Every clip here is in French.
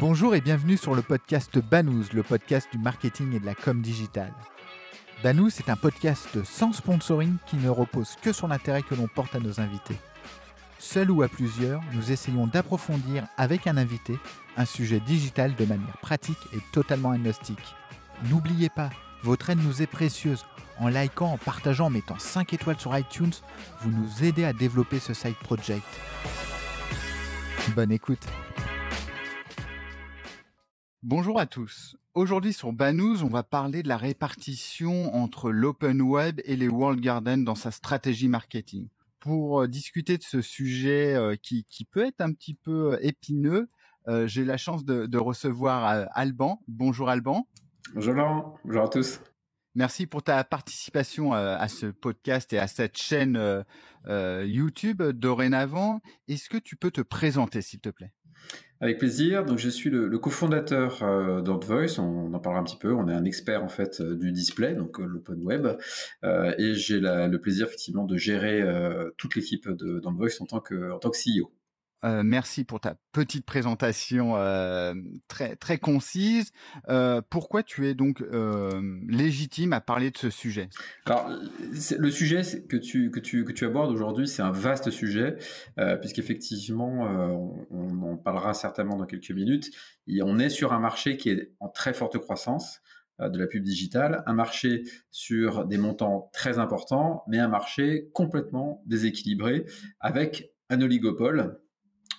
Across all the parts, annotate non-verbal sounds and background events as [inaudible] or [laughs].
Bonjour et bienvenue sur le podcast Banous, le podcast du marketing et de la com digitale. Banous est un podcast sans sponsoring qui ne repose que sur l'intérêt que l'on porte à nos invités. Seul ou à plusieurs, nous essayons d'approfondir avec un invité un sujet digital de manière pratique et totalement agnostique. N'oubliez pas, votre aide nous est précieuse. En likant, en partageant, en mettant 5 étoiles sur iTunes, vous nous aidez à développer ce side project. Bonne écoute. Bonjour à tous. Aujourd'hui sur Banous, on va parler de la répartition entre l'open web et les World Garden dans sa stratégie marketing. Pour euh, discuter de ce sujet euh, qui, peut être un petit peu euh, épineux, j'ai la chance de, recevoir Alban. Bonjour Alban. Bonjour Laurent, bonjour à tous. Merci pour ta participation à ce podcast et à cette chaîne YouTube dorénavant. Est-ce que tu peux te présenter s'il te plaît? Avec plaisir. Donc, je suis le, cofondateur euh. On, en parlera un petit peu. On est un expert en fait euh, du display, donc euh, l'open web, et j'ai le plaisir effectivement de gérer toute l'équipe d'Antvoice en en tant que CEO. Merci pour ta petite présentation très concise. Pourquoi tu es donc légitime à parler de ce sujet? Alors, le sujet que tu abordes aujourd'hui, c'est un vaste sujet puisqu'effectivement, on, on, en parlera certainement dans quelques minutes. On est sur un marché qui est en très forte croissance de la pub digitale, un marché sur des montants très importants, mais un marché complètement déséquilibré avec un oligopole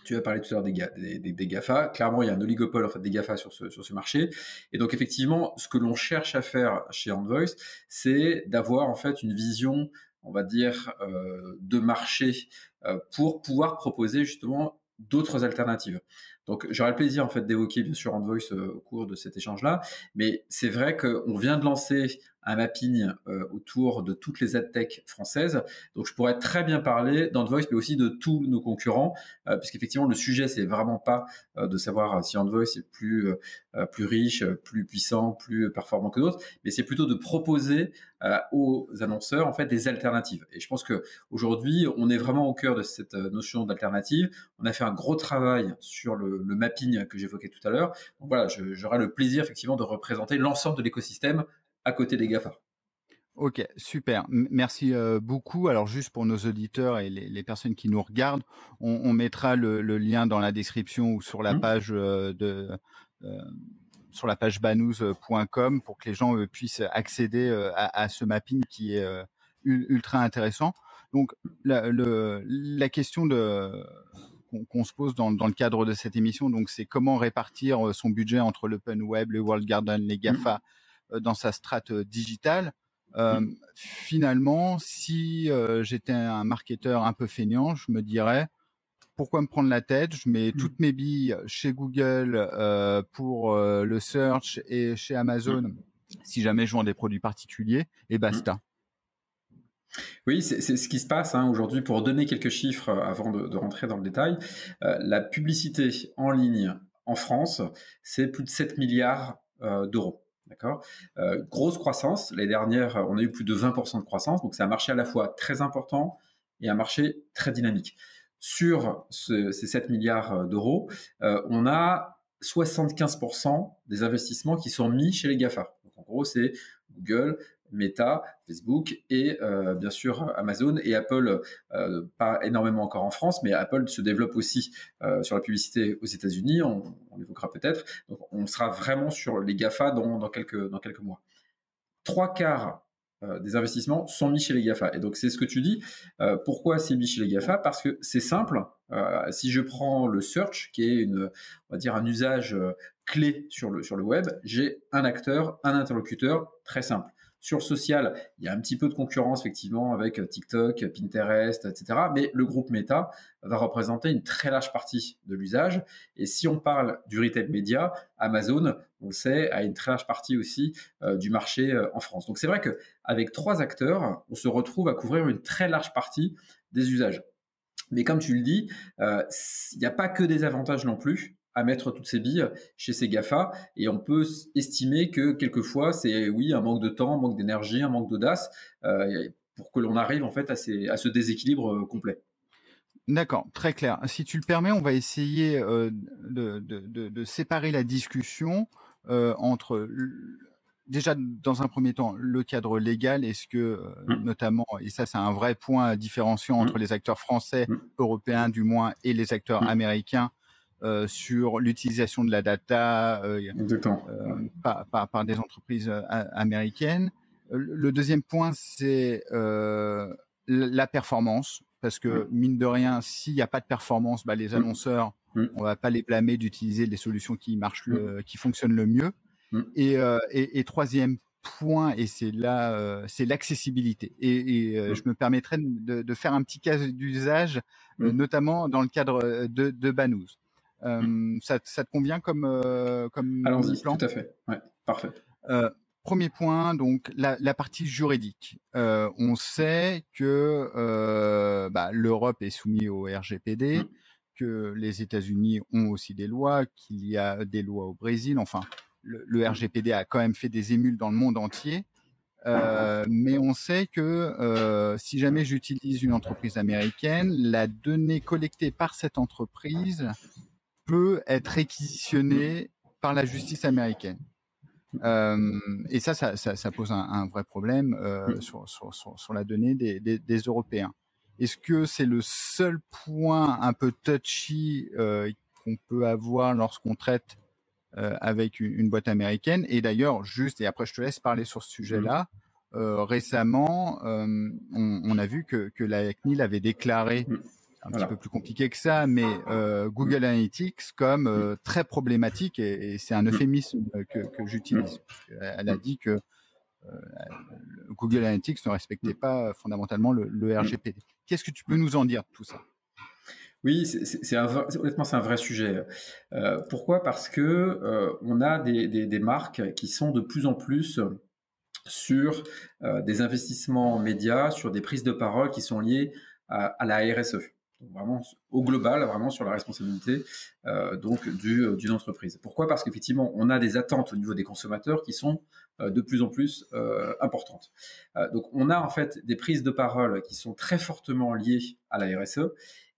tu as parlé tout à l'heure des, des, GAFA. Clairement, il y a un oligopole en fait, des GAFA sur ce, sur ce marché. Et donc, effectivement, ce que l'on cherche à faire chez Envoice, c'est d'avoir en fait une vision, on va dire, euh, de marché euh, pour pouvoir proposer justement d'autres alternatives. Donc j'aurai le plaisir en fait d'évoquer bien sûr Envoice euh, au cours de cet échange-là, mais c'est vrai qu'on vient de lancer un mapping euh, autour de toutes les adtech françaises. Donc je pourrais très bien parler d'Envoice, mais aussi de tous nos concurrents, euh, puisqu'effectivement le sujet c'est vraiment pas euh, de savoir si Envoice est plus plus riche, plus puissant, plus performant que d'autres, mais c'est plutôt de proposer aux annonceurs en fait des alternatives. Et je pense que aujourd'hui on est vraiment au cœur de cette notion d'alternative. On a fait un gros travail sur le, mapping que j'évoquais tout à l'heure. Voilà, j'aurai le plaisir effectivement de représenter l'ensemble de l'écosystème à côté des GAFA. Ok, super. merci euh, beaucoup. Alors juste pour nos auditeurs et les, personnes qui nous regardent, on, mettra le, lien dans la description ou sur la mmh. page euh, de euh, sur la page banous.com pour que les gens puissent accéder à, ce mapping qui est ultra intéressant. Donc la, la question de qu'on se pose dans, le cadre de cette émission, donc c'est comment répartir son budget entre l'open web, le World Garden, les mmh. GAFA. Dans sa strate euh, digitale. Euh, mmh. finalement, si j'étais un marketeur un peu feignant, je me dirais pourquoi me prendre la tête? Je mets mmh. toutes mes billes chez Google pour le search et chez Amazon mmh. si jamais je vends des produits particuliers et basta. Oui, c'est ce qui se passe hein, aujourd'hui. Pour donner quelques chiffres avant de, rentrer dans le détail, la publicité en ligne en France, c'est plus de 7 milliards d'euros. D'accord? Euh, Grosse croissance. L'année dernière, on a eu plus de 20% de croissance. Donc, c'est un marché à la fois très important et un marché très dynamique. Sur ces 7 milliards euh, d'euros, euh, on a 75% des investissements qui sont mis chez les GAFA. En gros, c'est Google, Meta, Facebook et euh, bien sûr Amazon et Apple, euh, pas énormément encore en France, mais Apple se développe aussi euh, sur la publicité aux États-Unis, on, on évoquera peut-être. Donc on sera vraiment sur les GAFA dans, dans, quelques, dans quelques mois. Trois quarts des investissements sont mis chez les GAFA. Et donc c'est ce que tu dis. pourquoi c'est mis chez les GAFA? Parce que c'est simple. si je prends le search, qui est une, on va dire un usage clé sur le, sur le web, j'ai un acteur, un interlocuteur très simple. Sur social, il y a un petit peu de concurrence effectivement avec euh, TikTok, Pinterest, etc. Mais le groupe Meta va représenter une très large partie de l'usage. Et si on parle du retail média, Amazon, on le sait, a une très large partie aussi euh, du marché euh, en France. Donc c'est vrai qu'avec trois acteurs, on se retrouve à couvrir une très large partie des usages. Mais comme tu le dis, il n'y a pas que des avantages non plus à mettre toutes ces billes chez ces GAFA. Et on peut estimer que quelquefois, c'est oui, un manque de temps, un manque d'énergie, un manque d'audace, euh, pour que l'on arrive en fait à, ces, à ce déséquilibre euh, complet. D'accord, très clair. Si tu le permets, on va essayer de, de, de, de, séparer la discussion entre déjà dans un premier temps le cadre légal. Est-ce que mmh. notamment, et ça c'est un vrai point différenciant entre mmh. les acteurs français, mmh. européens du moins, et les acteurs américains euh, sur l'utilisation de la data euh, euh, par, par, par, des entreprises américaines. Le deuxième point, c'est la performance, parce que mine de rien, s'il n'y a pas de performance, bah, les annonceurs, on va pas les blâmer d'utiliser les solutions qui marchent, le, qui fonctionnent le mieux. Et, et, et, troisième point, et c'est là, c'est l'accessibilité. Et, et je me permettrai de, de, faire un petit cas d'usage, notamment dans le cadre de, de Banous. Euh, ça, ça, te convient comme, euh, comme Allons-y, tout à fait. Ouais, parfait. Euh, premier point, donc la, la partie juridique. Euh, on sait que euh, bah, l'Europe est soumise au RGPD, mm. que les États-Unis ont aussi des lois, qu'il y a des lois au Brésil. Enfin, le, le, RGPD a quand même fait des émules dans le monde entier. Euh, mais on sait que si jamais j'utilise une entreprise américaine, la donnée collectée par cette entreprise peut être réquisitionné par la justice américaine. Euh, et ça, ça, ça, pose un, vrai problème euh, sur, sur, sur, la donnée des, des, des Européens. Est-ce que c'est le seul point un peu touchy euh, qu'on peut avoir lorsqu'on traite avec une, une, boîte américaine? Et d'ailleurs, juste, et après je te laisse parler sur ce sujet-là, euh, récemment, on, on, a vu que, que la CNIL avait déclaré un petit peu plus compliqué que ça, mais euh, Google Analytics comme euh, très problématique et, et c'est un euphémisme que, que j'utilise. Elle a dit que euh, Google Analytics ne respectait pas fondamentalement le, le RGPD. Qu'est-ce que tu peux nous en dire de tout ça? Oui, c'est honnêtement c'est un vrai sujet. Pourquoi? Parce que on a des, des, des, marques qui sont de plus en plus sur des investissements médias, sur des prises de parole qui sont liées à, à la RSE vraiment au global, vraiment sur la responsabilité euh, donc euh, d'une entreprise. Pourquoi? Parce qu'effectivement, on a des attentes au niveau des consommateurs qui sont euh, de plus en plus importantes. Donc, on a en fait des prises de parole qui sont très fortement liées à la RSE.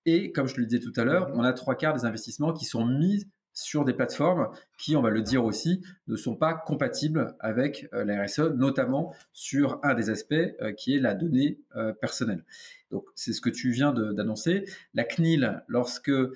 Et comme je le disais tout à l'heure, on a trois quarts des investissements qui sont mis sur des plateformes qui, on va le dire aussi, ne sont pas compatibles avec la RSE, notamment sur un des aspects qui est la donnée personnelle. Donc c'est ce que tu viens d'annoncer. La CNIL, lorsque euh,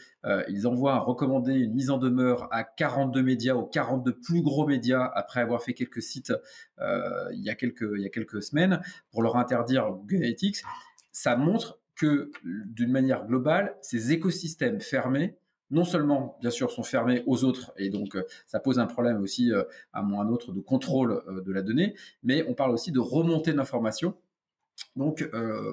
ils envoient recommander une mise en demeure à 42 médias aux 42 plus gros médias après avoir fait quelques sites euh, il, y a quelques, il y a quelques semaines pour leur interdire Google Analytics, ça montre que d'une manière globale, ces écosystèmes fermés non seulement, bien sûr, sont fermés aux autres, et donc euh, ça pose un problème aussi euh, à moins un autre de contrôle euh, de la donnée, mais on parle aussi de remontée d'informations donc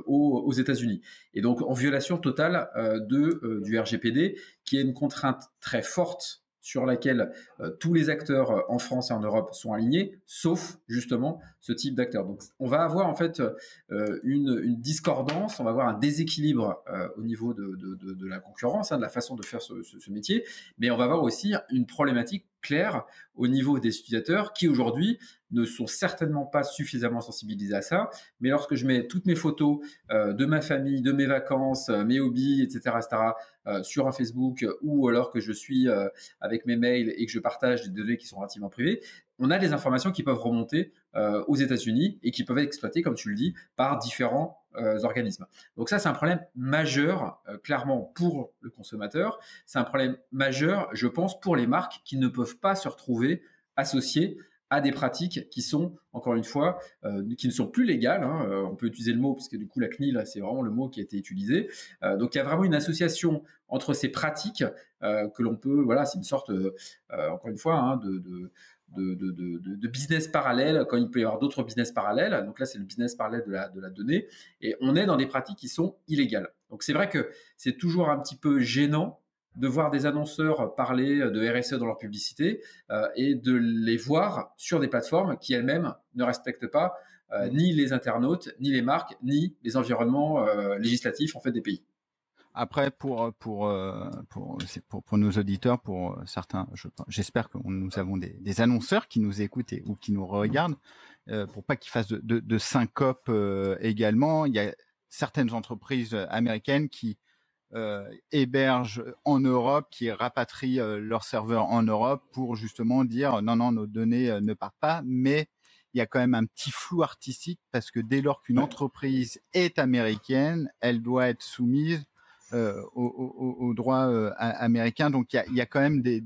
aux, États-Unis. Et donc en violation totale du RGPD, qui est une contrainte très forte sur laquelle euh, tous les acteurs euh, en France et en Europe sont alignés, sauf justement ce type d'acteurs. Donc on va avoir en fait euh, une, discordance, on va avoir un déséquilibre au niveau de, la concurrence, hein, de la façon de faire ce, métier, mais on va avoir aussi une problématique claire au niveau des utilisateurs qui aujourd'hui ne sont certainement pas suffisamment sensibilisés à ça. Mais lorsque je mets toutes mes photos euh, de ma famille, de mes vacances, euh, mes hobbies, etc., etc., euh, sur un Facebook ou alors que je suis avec mes mails et que je partage des données qui sont relativement privées, on a des informations qui peuvent remonter euh, aux États-Unis et qui peuvent être exploitées, comme tu le dis, par différents organismes. Donc ça, c'est un problème majeur, clairement, pour le consommateur. C'est un problème majeur, je pense, pour les marques qui ne peuvent pas se retrouver associées à des pratiques qui sont, encore une fois, euh, qui ne sont plus légales. Hein, euh, on peut utiliser le mot, parce que du coup, la CNIL, c'est vraiment le mot qui a été utilisé. Euh, donc, il y a vraiment une association entre ces pratiques euh, que l'on peut, voilà, c'est une sorte, euh, encore une fois, hein, de de, business parallèle quand il peut y avoir d'autres business parallèles. Donc là, c'est le business parallèle de la, donnée. Et on est dans des pratiques qui sont illégales. Donc c'est vrai que c'est toujours un petit peu gênant de voir des annonceurs parler de RSE dans leur publicité euh, et de les voir sur des plateformes qui elles-mêmes ne respectent pas euh, ni les internautes, ni les marques, ni les environnements euh, législatifs en fait des pays. Après, pour pour pour, pour, pour nos auditeurs, pour certains, j'espère que nous avons des, des, annonceurs qui nous écoutent et, ou qui nous regardent, pour pas qu'ils fassent de, de, de syncope également. Il y a certaines entreprises américaines qui hébergent en Europe, qui rapatrient leurs serveurs en Europe pour justement dire non, non, nos données ne partent pas, mais il y a quand même un petit flou artistique parce que dès lors qu'une entreprise est américaine, elle doit être soumise euh, aux, droits euh, américains. Donc il y a, quand même des,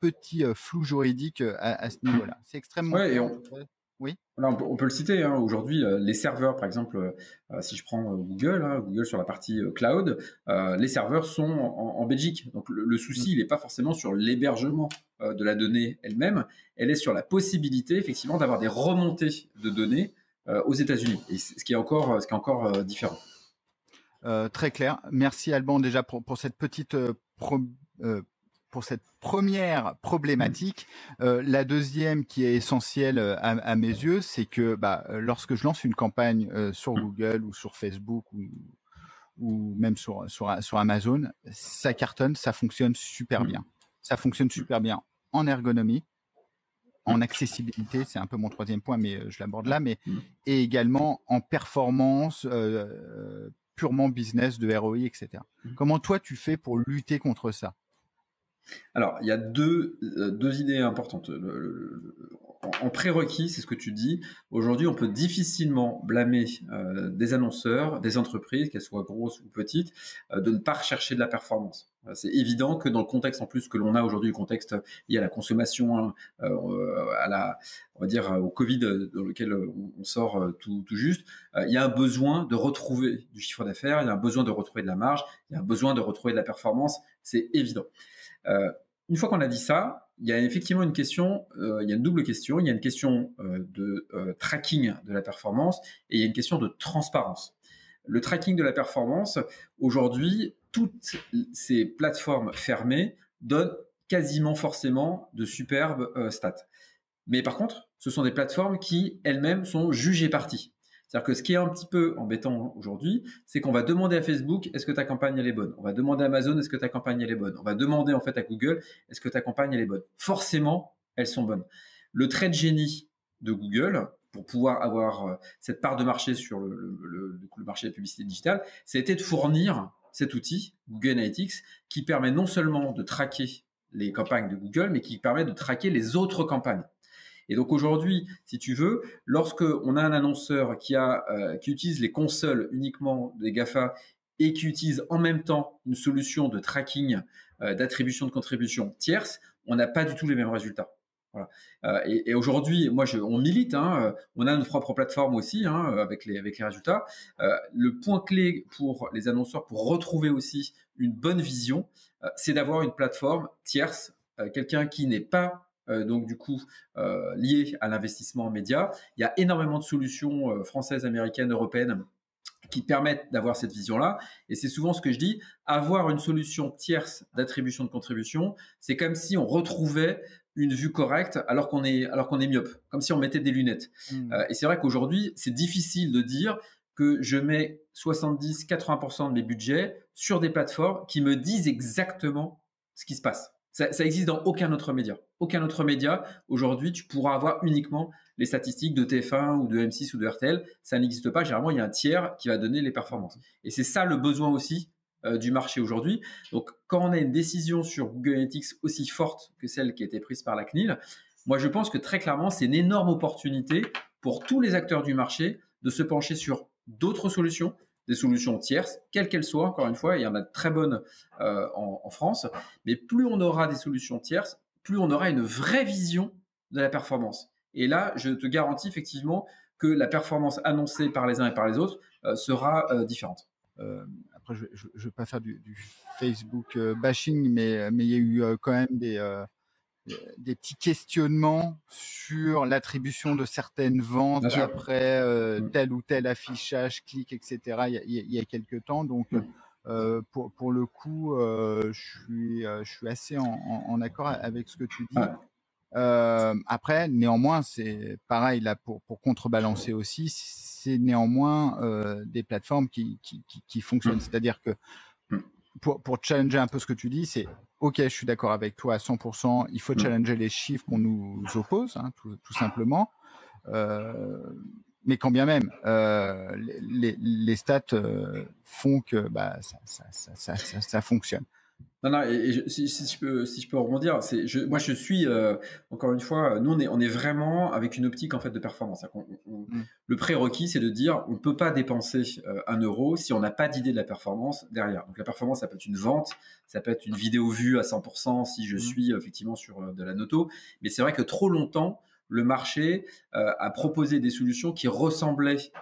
petits euh, flous juridiques à, ce niveau-là. C'est extrêmement. Oui. on, peut, le citer. Hein. Aujourd'hui, les serveurs, par exemple, si je prends Google, hein, Google sur la partie cloud, les serveurs sont en, Belgique. Donc le, souci, mm. il n'est pas forcément sur l'hébergement de la donnée elle-même. Elle est sur la possibilité, effectivement, d'avoir des remontées de données aux États-Unis. Et ce qui est encore, ce qui est encore différent. Euh, très clair. Merci Alban déjà pour, pour cette petite euh, euh, pour cette première problématique. la deuxième qui est essentielle à, mes yeux, c'est que bah, lorsque je lance une campagne sur Google ou sur Facebook ou, ou même sur, sur, sur Amazon, ça cartonne, ça fonctionne super bien. Ça fonctionne super bien en ergonomie, en accessibilité, c'est un peu mon troisième point, mais je l'aborde là, mais et également en performance, euh, purement business, de ROI, etc. Mmh. Comment toi tu fais pour lutter contre ça? Alors, il y a deux, euh, deux idées importantes. En prérequis, c'est ce que tu dis. Aujourd'hui, on peut difficilement blâmer euh, des annonceurs, des entreprises, qu'elles soient grosses ou petites, euh, de ne pas rechercher de la performance. C'est évident que dans le contexte en plus que l'on a aujourd'hui, le contexte lié à la consommation, hein, à la, on va dire au Covid dans lequel on sort tout, juste, il y a un besoin de retrouver du chiffre d'affaires, il y a un besoin de retrouver de la marge, il y a un besoin de retrouver de la performance. C'est évident. Euh, une fois qu'on a dit ça, il y a effectivement une question, euh, il y a une double question. Il y a une question euh, de tracking de la performance et il y a une question de transparence. Le tracking de la performance, aujourd'hui, toutes ces plateformes fermées donnent quasiment forcément de superbes stats. Mais par contre, ce sont des plateformes qui elles-mêmes sont jugées parties. C'est-à-dire que ce qui est un petit peu embêtant aujourd'hui, c'est qu'on va demander à Facebook est-ce que ta campagne est bonne? On va demander à Amazon est-ce que ta campagne est bonne? On va demander en fait à Google est-ce que ta campagne est bonne? Forcément, elles sont bonnes. Le trait de génie de Google pour pouvoir avoir euh, cette part de marché sur le marché de la publicité digitale, c'était de fournir cet outil Google Analytics qui permet non seulement de traquer les campagnes de Google, mais qui permet de traquer les autres campagnes. Et donc aujourd'hui, si tu veux, lorsque on a un annonceur qui a euh, qui utilise les consoles uniquement des Gafa et qui utilise en même temps une solution de tracking euh, d'attribution de contribution tierce, on n'a pas du tout les mêmes résultats. Euh, et, aujourd'hui, moi, on milite. Hein, on a notre propre plateforme aussi hein, avec les avec les résultats. Le point clé pour les annonceurs pour retrouver aussi une bonne vision, c'est d'avoir une plateforme tierce, quelqu'un qui n'est pas donc du coup euh, lié à l'investissement média. Il y a énormément de solutions euh, françaises, américaines, européennes qui permettent d'avoir cette vision-là. Et c'est souvent ce que je dis, avoir une solution tierce d'attribution de contribution, c'est comme si on retrouvait une vue correcte alors qu'on est alors qu'on est myope, comme si on mettait des lunettes. Mmh. et c'est vrai qu'aujourd'hui, c'est difficile de dire que je mets 70-80% de mes budgets sur des plateformes qui me disent exactement ce qui se passe. Ça, ça existe dans aucun autre média. Aucun autre média. Aujourd'hui, tu pourras avoir uniquement les statistiques de TF1 ou de M6 ou de RTL. Ça n'existe pas. Généralement, il y a un tiers qui va donner les performances. Et c'est ça le besoin aussi euh, du marché aujourd'hui. Donc, quand on a une décision sur Google Analytics aussi forte que celle qui a été prise par la CNIL, moi, je pense que très clairement, c'est une énorme opportunité pour tous les acteurs du marché de se pencher sur d'autres solutions, des solutions tierces, quelles qu'elles soient, encore une fois, il y en a très bonnes euh, en, France, mais plus on aura des solutions tierces, plus on aura une vraie vision de la performance. Et là, je te garantis effectivement que la performance annoncée par les uns et par les autres euh, sera euh, différente. après, je ne vais pas faire du, Facebook bashing, mais il y a eu quand même des des petits questionnements sur l'attribution de certaines ventes après euh, mm. tel ou tel affichage, clic, etc. Il y a, quelques temps. Donc, mm. euh, pour, pour, le coup, euh, je, suis, je suis assez en, en, accord avec ce que tu dis. après, néanmoins, c'est pareil là pour, pour contrebalancer aussi, c'est néanmoins des plateformes qui, qui, qui, qui fonctionnent. Mm. C'est-à-dire que pour, pour challenger un peu ce que tu dis, c'est ok, je suis d'accord avec toi à 100%. Il faut mm. challenger les chiffres qu'on nous oppose, hein, tout, tout, simplement. Euh, mais quand bien même, les, stats font que bah, ça fonctionne. Non, non, et, si, je peux, si je peux rebondir, c'est, je, moi je suis, euh, encore une fois, nous on est, on est vraiment avec une optique en fait de performance. Mm. Le prérequis, c'est de dire on ne peut pas dépenser euh, un euro si on n'a pas d'idée de la performance derrière. Donc la performance, ça peut être une vente, ça peut être une vidéo vue à 100% si je mm. suis effectivement sur euh, de la noto. Mais c'est vrai que trop longtemps, le marché a proposé des solutions qui ressemblaient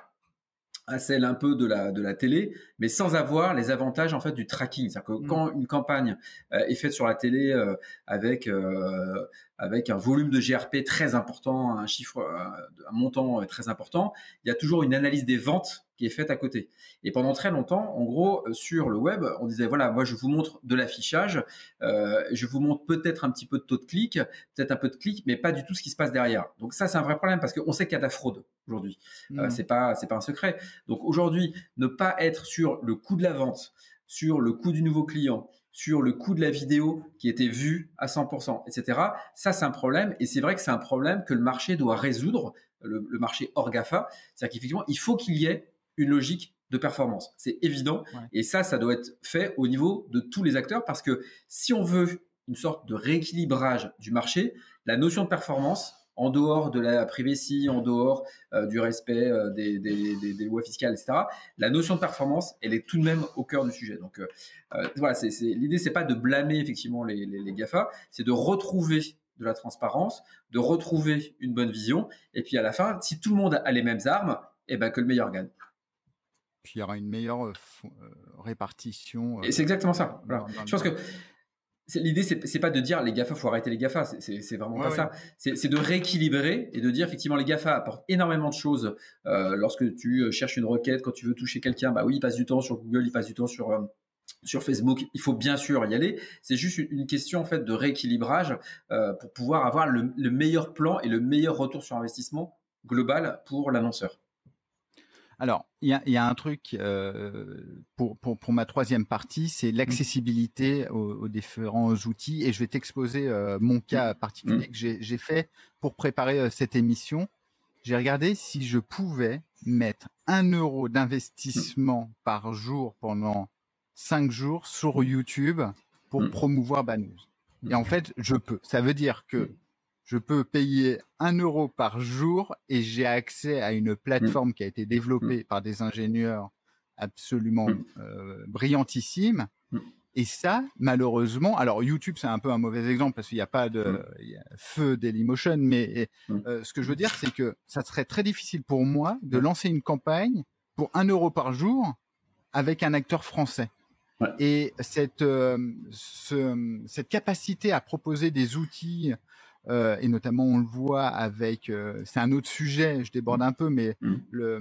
à celle un peu de la, de la télé, mais sans avoir les avantages en fait du tracking. C'est-à-dire que mmh. quand une campagne euh, est faite sur la télé euh, avec euh, avec un volume de GRP très important, un chiffre, un montant très important, il y a toujours une analyse des ventes qui est faite à côté. Et pendant très longtemps, en gros, sur le web, on disait voilà, moi je vous montre de l'affichage, euh, je vous montre peut-être un petit peu de taux de clic, peut-être un peu de clic, mais pas du tout ce qui se passe derrière. Donc ça, c'est un vrai problème parce qu'on sait qu'il y a de la fraude aujourd'hui. Euh, mmh. c'est pas, c'est pas un secret. Donc aujourd'hui, ne pas être sur le coût de la vente, sur le coût du nouveau client, sur le coût de la vidéo qui était vue à 100%, etc. Ça, c'est un problème. Et c'est vrai que c'est un problème que le marché doit résoudre, le, marché hors GAFA. C'est-à-dire qu'effectivement, il faut qu'il y ait une logique de performance. C'est évident. Et ça, ça doit être fait au niveau de tous les acteurs parce que si on veut une sorte de rééquilibrage du marché, la notion de performance, en dehors de la privacy, en dehors euh, du respect euh, des, lois fiscales, etc. La notion de performance, elle est tout de même au cœur du sujet. Donc euh, voilà, c'est, c'est, l'idée, c'est pas de blâmer effectivement les, les, Gafa, c'est de retrouver de la transparence, de retrouver une bonne vision, et puis à la fin, si tout le monde a les mêmes armes, eh ben que le meilleur gagne. Puis il y aura une meilleure répartition. et c'est exactement ça. Je pense que L'idée, c'est pas de dire les GAFA, faut arrêter les GAFA, c'est vraiment pas ça. C'est de rééquilibrer et de dire effectivement les GAFA apportent énormément de choses. Euh, lorsque tu euh, cherches une requête, quand tu veux toucher quelqu'un, bah oui, il passe du temps sur Google, il passe du temps sur euh, sur Facebook, il faut bien sûr y aller. C'est juste une question en fait de rééquilibrage pour pouvoir avoir le, meilleur plan et le meilleur retour sur investissement global pour l'annonceur. Alors, il y a, un truc euh, pour, pour, ma troisième partie, c'est mmh. l'accessibilité aux, différents outils. Et je vais t'exposer euh, mon cas mmh. particulier mmh. que j'ai fait pour préparer euh, cette émission. J'ai regardé si je pouvais mettre un euro d'investissement par jour pendant cinq jours sur YouTube pour promouvoir Banous. Et en fait, je peux. Ça veut dire que je peux payer un euro par jour et j'ai accès à une plateforme qui a été développée par des ingénieurs absolument euh, brillantissimes. Et ça, malheureusement, alors YouTube c'est un peu un mauvais exemple parce qu'il n'y a pas de feu Dailymotion, mais euh, ce que je veux dire c'est que ça serait très difficile pour moi de lancer une campagne pour un euro par jour avec un acteur français. Et cette, euh, cette capacité à proposer des outils euh, et notamment on le voit avec, euh, c'est un autre sujet, je déborde un peu, mais mmh. le,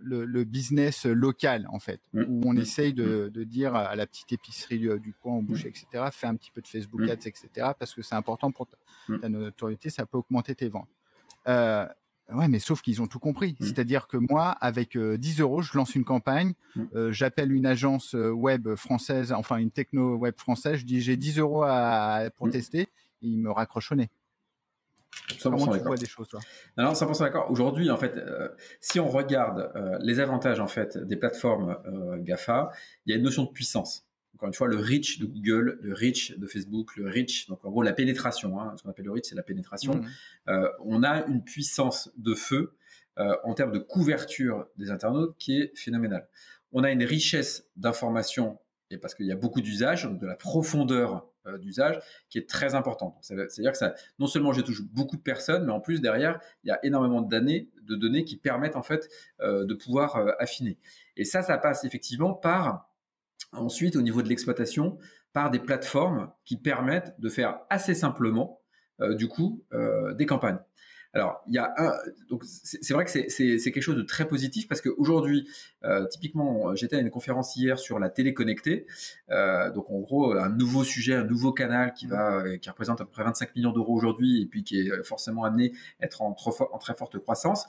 le, business local en fait, mmh. où on mmh. essaye de, de, dire à la petite épicerie du, coin, au boucher, etc., fais un petit peu de Facebook Ads, etc., parce que c'est important pour ta, notoriété, ça peut augmenter tes ventes. Euh, ouais, mais sauf qu'ils ont tout compris. C'est-à-dire que moi, avec 10 euros, je lance une campagne, j'appelle une agence web française, enfin une techno web française, je dis j'ai 10 euros à, pour tester, et ils me raccrochent au nez. 100% Comment des choses, toi? Non, 100% d'accord. Aujourd'hui, en fait, euh, si on regarde euh, les avantages en fait des plateformes euh, Gafa, il y a une notion de puissance. Encore une fois, le reach de Google, le reach de Facebook, le reach, donc en gros la pénétration. Hein, ce qu'on appelle le reach, c'est la pénétration. Mmh. on a une puissance de feu en termes de couverture des internautes qui est phénoménale. On a une richesse d'informations et parce qu'il y a beaucoup d'usages, de la profondeur euh, d'usage qui est très importante. C'est-à-dire que non seulement je touche beaucoup de personnes, mais en plus derrière, il y a énormément de données, de données qui permettent en fait euh, de pouvoir euh, affiner. Et ça, ça passe effectivement par ensuite au niveau de l'exploitation, par des plateformes qui permettent de faire assez simplement du coup des campagnes. Alors, il y a un, donc c'est vrai que c'est quelque chose de très positif parce qu'aujourd'hui, euh, typiquement, j'étais à une conférence hier sur la télé connectée. Euh, donc, en gros, un nouveau sujet, un nouveau canal qui va, qui représente à peu près 25 millions d'euros aujourd'hui et puis qui est forcément amené à être en, très forte croissance.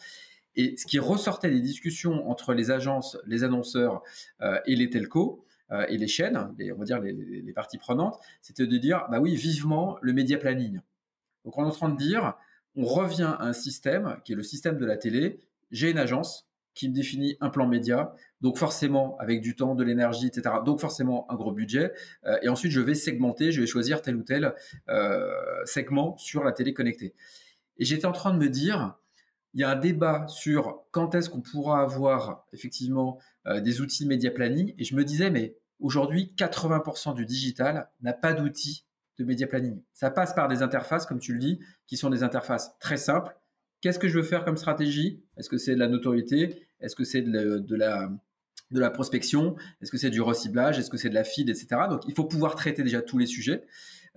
Et ce qui ressortait des discussions entre les agences, les annonceurs euh, et les telcos, euh, et les chaînes, on va dire les, les parties prenantes, c'était de dire, bah oui, vivement le média planning. Donc on est en train de dire, on revient à un système qui est le système de la télé j'ai une agence qui me définit un plan média, donc forcément avec du temps, de l'énergie, etc. Donc forcément un gros budget. Euh, et ensuite, je vais segmenter, je vais choisir tel ou tel euh, segment sur la télé connectée. Et j'étais en train de me dire, il y a un débat sur quand est-ce qu'on pourra avoir effectivement euh, des outils média planning. Et je me disais, mais aujourd'hui, 80% du digital n'a pas d'outils de média planning. Ça passe par des interfaces, comme tu le dis, qui sont des interfaces très simples. Qu'est-ce que je veux faire comme stratégie? Est-ce que c'est de la notoriété? Est-ce que c'est de, la, de la prospection? Est-ce que c'est du reciblage? Est-ce que c'est de la feed, etc. Donc, il faut pouvoir traiter déjà tous les sujets.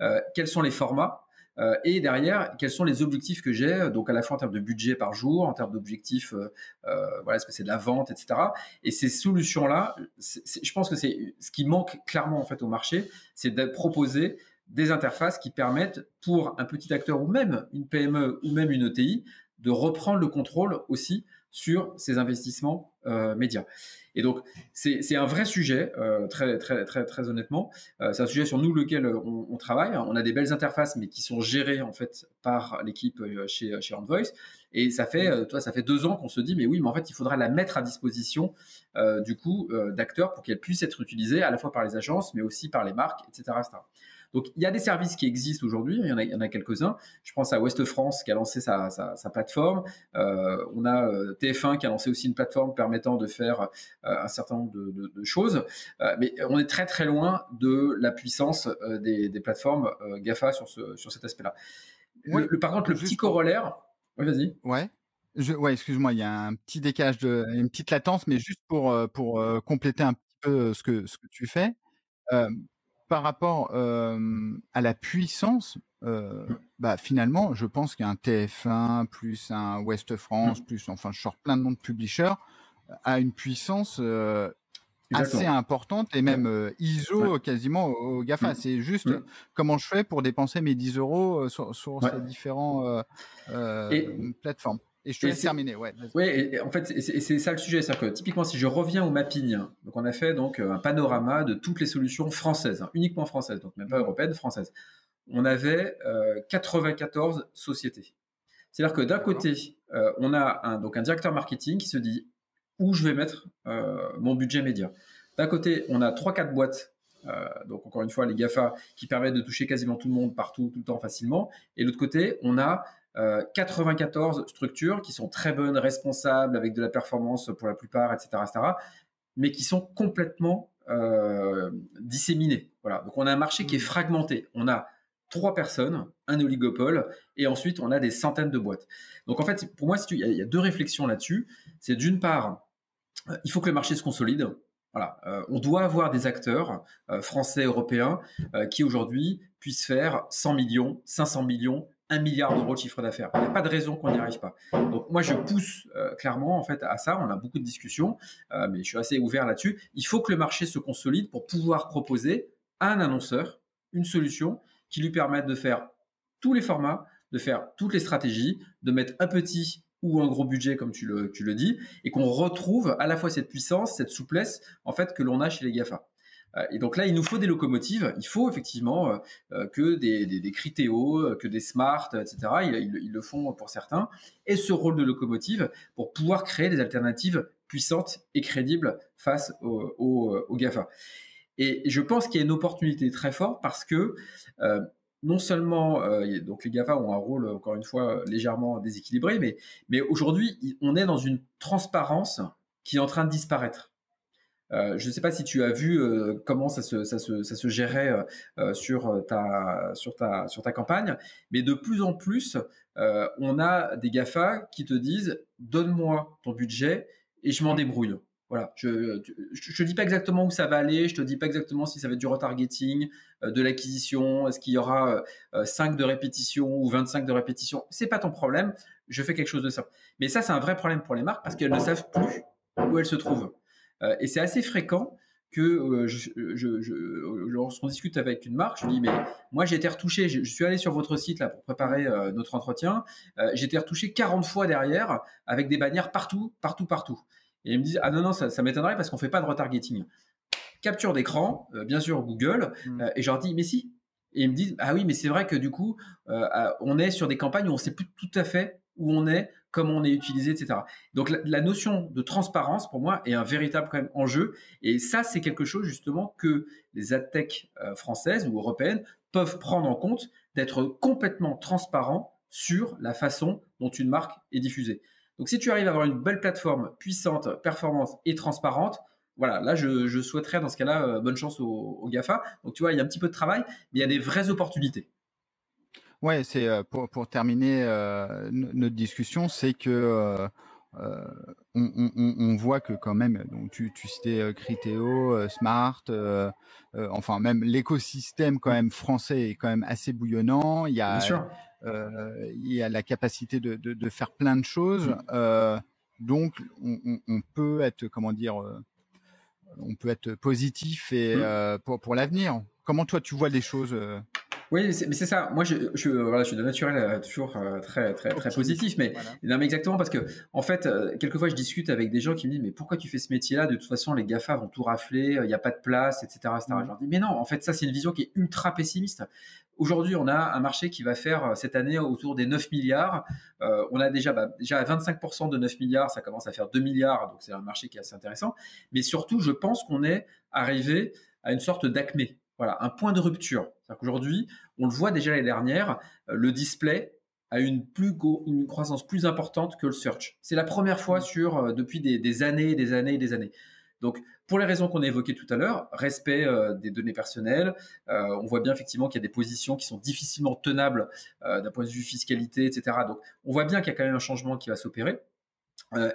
Euh, quels sont les formats? Euh, et derrière, quels sont les objectifs que j'ai, donc à la fois en termes de budget par jour, en termes d'objectifs, euh, voilà, est-ce que c'est de la vente, etc. Et ces solutions-là, je pense que c'est ce qui manque clairement en fait au marché, c'est de proposer des interfaces qui permettent pour un petit acteur ou même une PME ou même une ETI de reprendre le contrôle aussi sur ces investissements euh, médias. Et donc, c'est un vrai sujet, euh, très, très, très, très honnêtement. Euh, c'est un sujet sur nous lequel on, travaille. On a des belles interfaces, mais qui sont gérées en fait par l'équipe chez, chez Voice. Et ça fait, toi, ça fait deux ans qu'on se dit, mais oui, mais en fait, il faudra la mettre à disposition du coup d'acteurs pour qu'elle puisse être utilisée à la fois par les agences, mais aussi par les marques, etc. etc. Donc, il y a des services qui existent aujourd'hui, il y en a, a quelques-uns. Je pense à Ouest France qui a lancé sa, plateforme. Euh, on a euh, TF1 qui a lancé aussi une plateforme permettant de faire euh, un certain nombre de, choses. mais on est très très loin de la puissance des, plateformes GAFA sur, ce, sur cet aspect-là. le, par contre, le petit corollaire... Oui, vas-y. Ouais. ouais, excuse-moi, il y a un petit décalage, de, une petite latence, mais juste pour, pour compléter un petit peu ce que, ce que tu fais par rapport à la puissance, bah, finalement, je pense qu'un TF1 plus un West France mmh. plus, enfin, je sors plein de noms de publishers, a une puissance assez importante et même ISO quasiment au GAFA. Mmh. C'est juste mmh. comment je fais pour dépenser mes 10 euros sur, ces différentes plateformes. Et je te laisse terminer. Ouais, ouais en fait, c'est ça le sujet. C'est-à-dire que typiquement, si je reviens au mapping, donc on a fait donc un panorama de toutes les solutions françaises, hein, uniquement françaises, donc même pas européennes, françaises. On avait 94 euh, sociétés. C'est-à-dire que d'un côté, euh, on a un, donc un directeur marketing qui se dit où je vais mettre euh, mon budget média. D'un côté, on a 3-4 boîtes donc encore une fois les GAFA qui permettent de toucher quasiment tout le monde partout, tout le temps facilement. Et de l'autre côté, on a 94 euh, structures qui sont très bonnes, responsables, avec de la performance pour la plupart, etc., etc., mais qui sont complètement euh, disséminées. Voilà. Donc on a un marché qui est mmh. fragmenté. On a trois personnes, un oligopole, et ensuite on a des centaines de boîtes. Donc en fait, pour moi, il y, a deux réflexions là-dessus. C'est d'une part, euh, il faut que le marché se consolide. Voilà, on doit avoir des acteurs français, européens, qui aujourd'hui puissent faire 100 millions, 500 millions, un milliard d'euros de chiffre d'affaires. Il n'y a pas de raison qu'on n'y arrive pas. Donc moi, je pousse euh, clairement en fait à ça. On a beaucoup de discussions, euh, mais je suis assez ouvert là-dessus. Il faut que le marché se consolide pour pouvoir proposer à un annonceur une solution qui lui permette de faire tous les formats, de faire toutes les stratégies, de mettre un petit ou un gros budget comme tu le, tu le dis, et qu'on retrouve à la fois cette puissance, cette souplesse en fait que l'on a chez les GAFA. Euh, et donc là, il nous faut des locomotives. Il faut effectivement euh, euh, que des, des, Critéo, que des Smart, etc. Ils, le font pour certains. Et ce rôle de locomotive pour pouvoir créer des alternatives puissantes et crédibles face aux au, GAFA. Et je pense qu'il y a une opportunité très forte parce que non seulement les GAFA ont un rôle encore une fois légèrement déséquilibré, mais, mais aujourd'hui on est dans une transparence qui est en train de disparaître. Euh, je ne sais pas si tu as vu euh, comment ça se, gérait euh, sur, ta, sur, ta, sur ta campagne, mais de plus en plus, on a des GAFA qui te disent donne-moi ton budget et je m'en débrouille. Voilà, je ne te dis pas exactement où ça va aller, je te dis pas exactement si ça va être du retargeting, de l'acquisition, est-ce qu'il y aura 5 de répétition ou 25 de répétition, c'est pas ton problème, je fais quelque chose de simple. Mais ça, c'est un vrai problème pour les marques parce qu'elles ne savent plus où elles se trouvent. Euh, et c'est assez fréquent que euh, je, lorsqu'on discute avec une marque, je dis mais moi j'ai été retouché, je, suis allé sur votre site là pour préparer euh, notre entretien, j'ai été retouché 40 fois derrière avec des bannières partout, partout, partout. Et ils me disent ah non non ça, m'étonnerait parce qu'on fait pas de retargeting. Capture d'écran, bien sûr Google, mmh. et je leur dis mais si. Et ils me disent ah oui mais c'est vrai que du coup on est sur des campagnes où on sait plus tout à fait où on est comment on est utilisé, etc. Donc la, notion de transparence, pour moi, est un véritable quand même enjeu. Et ça, c'est quelque chose justement que les adtech euh, françaises ou européennes peuvent prendre en compte, d'être complètement transparents sur la façon dont une marque est diffusée. Donc si tu arrives à avoir une belle plateforme puissante, performante et transparente, voilà, là je, souhaiterais dans ce cas-là euh, bonne chance aux, GAFA. Donc tu vois, il y a un petit peu de travail, mais il y a des vraies opportunités. Ouais, c'est euh, pour, pour terminer euh, notre discussion, c'est que on, voit que quand même, donc tu, tu citais Criteo, Smart, enfin même l'écosystème quand même français est quand même assez bouillonnant. Il y a, il y a la capacité de, de, faire plein de choses. Mmh. donc on, peut être, comment dire, on peut être positif et mmh. pour, pour l'avenir. Comment toi tu vois les choses oui, mais c'est ça. Moi, je, je, voilà, je suis de naturel euh, toujours euh, très, très, très positif, mais, non, mais exactement parce que, en fait, euh, quelquefois, je discute avec des gens qui me disent, mais pourquoi tu fais ce métier-là? De toute façon, les GAFA vont tout rafler, il n'y a pas de place, etc. etc. Je leur dis, mais non, en fait, ça, c'est une vision qui est ultra pessimiste. Aujourd'hui, on a un marché qui va faire cette année autour des 9 milliards. on a déjà, bah, déjà à 25% de 9 milliards, ça commence à faire 2 milliards, donc c'est un marché qui est assez intéressant. Mais surtout, je pense qu'on est arrivé à une sorte d'acmé. Voilà, un point de rupture. Aujourd'hui, on le voit déjà l'année dernière, euh, le display a une, plus une croissance plus importante que le search. C'est la première fois mmh. sur, euh, depuis des, années, des années et des années. Donc, pour les raisons qu'on a évoquées tout à l'heure, respect euh, des données personnelles, on voit bien effectivement qu'il y a des positions qui sont difficilement tenables d'un point de vue fiscalité, etc. Donc, on voit bien qu'il y a quand même un changement qui va s'opérer.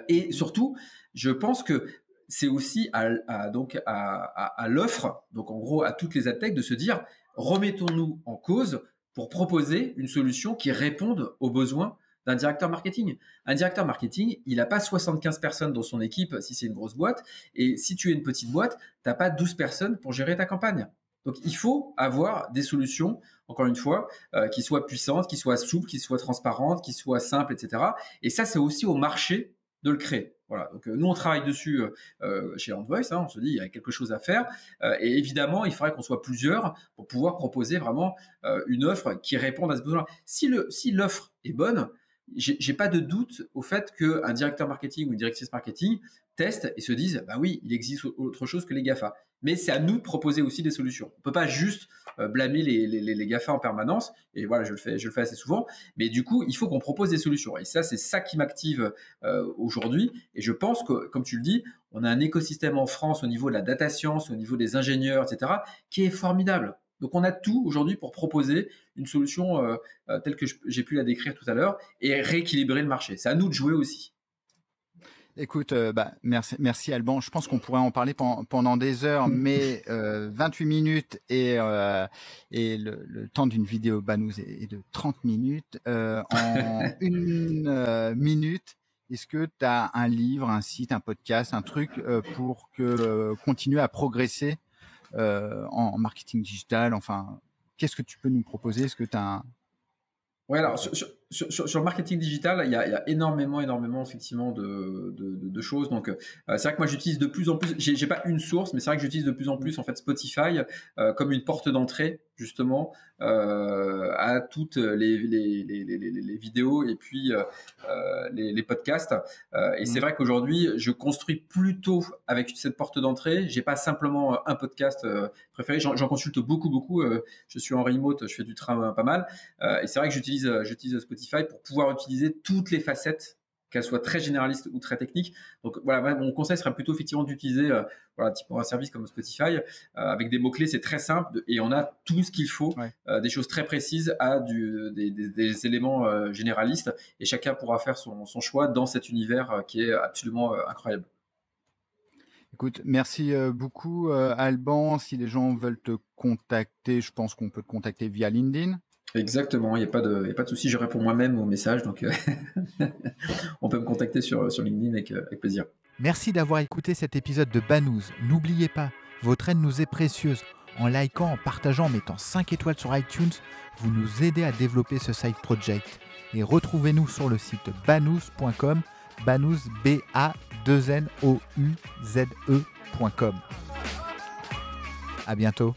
et surtout, je pense que c'est aussi à, donc à, l'offre, donc en gros à toutes les attaques, de se dire remettons-nous en cause pour proposer une solution qui réponde aux besoins d'un directeur marketing. Un directeur marketing, il n'a pas 75 personnes dans son équipe si c'est une grosse boîte, et si tu es une petite boîte, tu n'as pas 12 personnes pour gérer ta campagne. Donc il faut avoir des solutions, encore une fois, euh, qui soient puissantes, qui soient souples, qui soient transparentes, qui soient simples, etc. Et ça, c'est aussi au marché de le créer. Voilà. Donc euh, nous on travaille dessus euh, euh, chez Handvoice. Hein, on se dit il y a quelque chose à faire. et évidemment, il faudrait qu'on soit plusieurs pour pouvoir proposer vraiment une offre qui réponde à ce besoin. Si le si l'offre est bonne, j'ai pas de doute au fait qu'un directeur marketing ou une directrice marketing teste et se dise bah oui, il existe autre chose que les GAFA. Mais c'est à nous de proposer aussi des solutions. On peut pas juste euh, blâmer les, les, les, GAFA en permanence. Et voilà, je le fais, je le fais assez souvent. Mais du coup, il faut qu'on propose des solutions. Et ça, c'est ça qui m'active euh, aujourd'hui. Et je pense que, comme tu le dis, on a un écosystème en France au niveau de la data science, au niveau des ingénieurs, etc., qui est formidable. Donc on a tout aujourd'hui pour proposer une solution euh, telle que j'ai pu la décrire tout à l'heure et rééquilibrer le marché. C'est à nous de jouer aussi. Écoute, euh, bah, merci, merci Alban. Je pense qu'on pourrait en parler pendant, des heures, mais 28 minutes et, et le, temps d'une vidéo Banous est, de 30 minutes. en [laughs] une minute, est-ce que tu as un livre, un site, un podcast, un truc pour que continuer à progresser euh, en, marketing digital? Enfin, qu'est-ce que tu peux nous proposer? Est-ce que tu as un... Ouais, alors sur, sur, le marketing digital, il y, a, énormément, énormément effectivement de, de, choses. Donc, euh, c'est vrai que moi j'utilise de plus en plus. J'ai pas une source, mais c'est vrai que j'utilise de plus en plus en fait Spotify euh, comme une porte d'entrée justement euh, à toutes les, les, les, les, vidéos et puis les, podcasts. et c'est mmh. vrai qu'aujourd'hui, je construis plutôt avec cette porte d'entrée. J'ai pas simplement un podcast préféré. J'en consulte beaucoup, beaucoup. je suis en remote, je fais du train pas mal. et c'est vrai que j'utilise, j'utilise Spotify pour pouvoir utiliser toutes les facettes qu'elles soient très généralistes ou très techniques. Donc voilà, mon conseil serait plutôt effectivement d'utiliser euh, voilà, type un service comme Spotify euh, avec des mots-clés, c'est très simple et on a tout ce qu'il faut, euh, des choses très précises à du, des, éléments généralistes et chacun pourra faire son, son choix dans cet univers qui est absolument incroyable. Écoute, merci beaucoup Alban. Si les gens veulent te contacter, je pense qu'on peut te contacter via LinkedIn. Exactement, il n'y a pas de, de souci, je réponds moi-même aux messages, donc euh, [laughs] on peut me contacter sur, sur LinkedIn avec, euh, avec plaisir. Merci d'avoir écouté cet épisode de Banous. N'oubliez pas, votre aide nous est précieuse. En likant, en partageant, en mettant 5 étoiles sur iTunes, vous nous aidez à développer ce site project. Et retrouvez-nous sur le site banous.com, banous b a 2 n o u z e.com. À bientôt.